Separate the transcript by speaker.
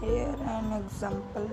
Speaker 1: Here an example.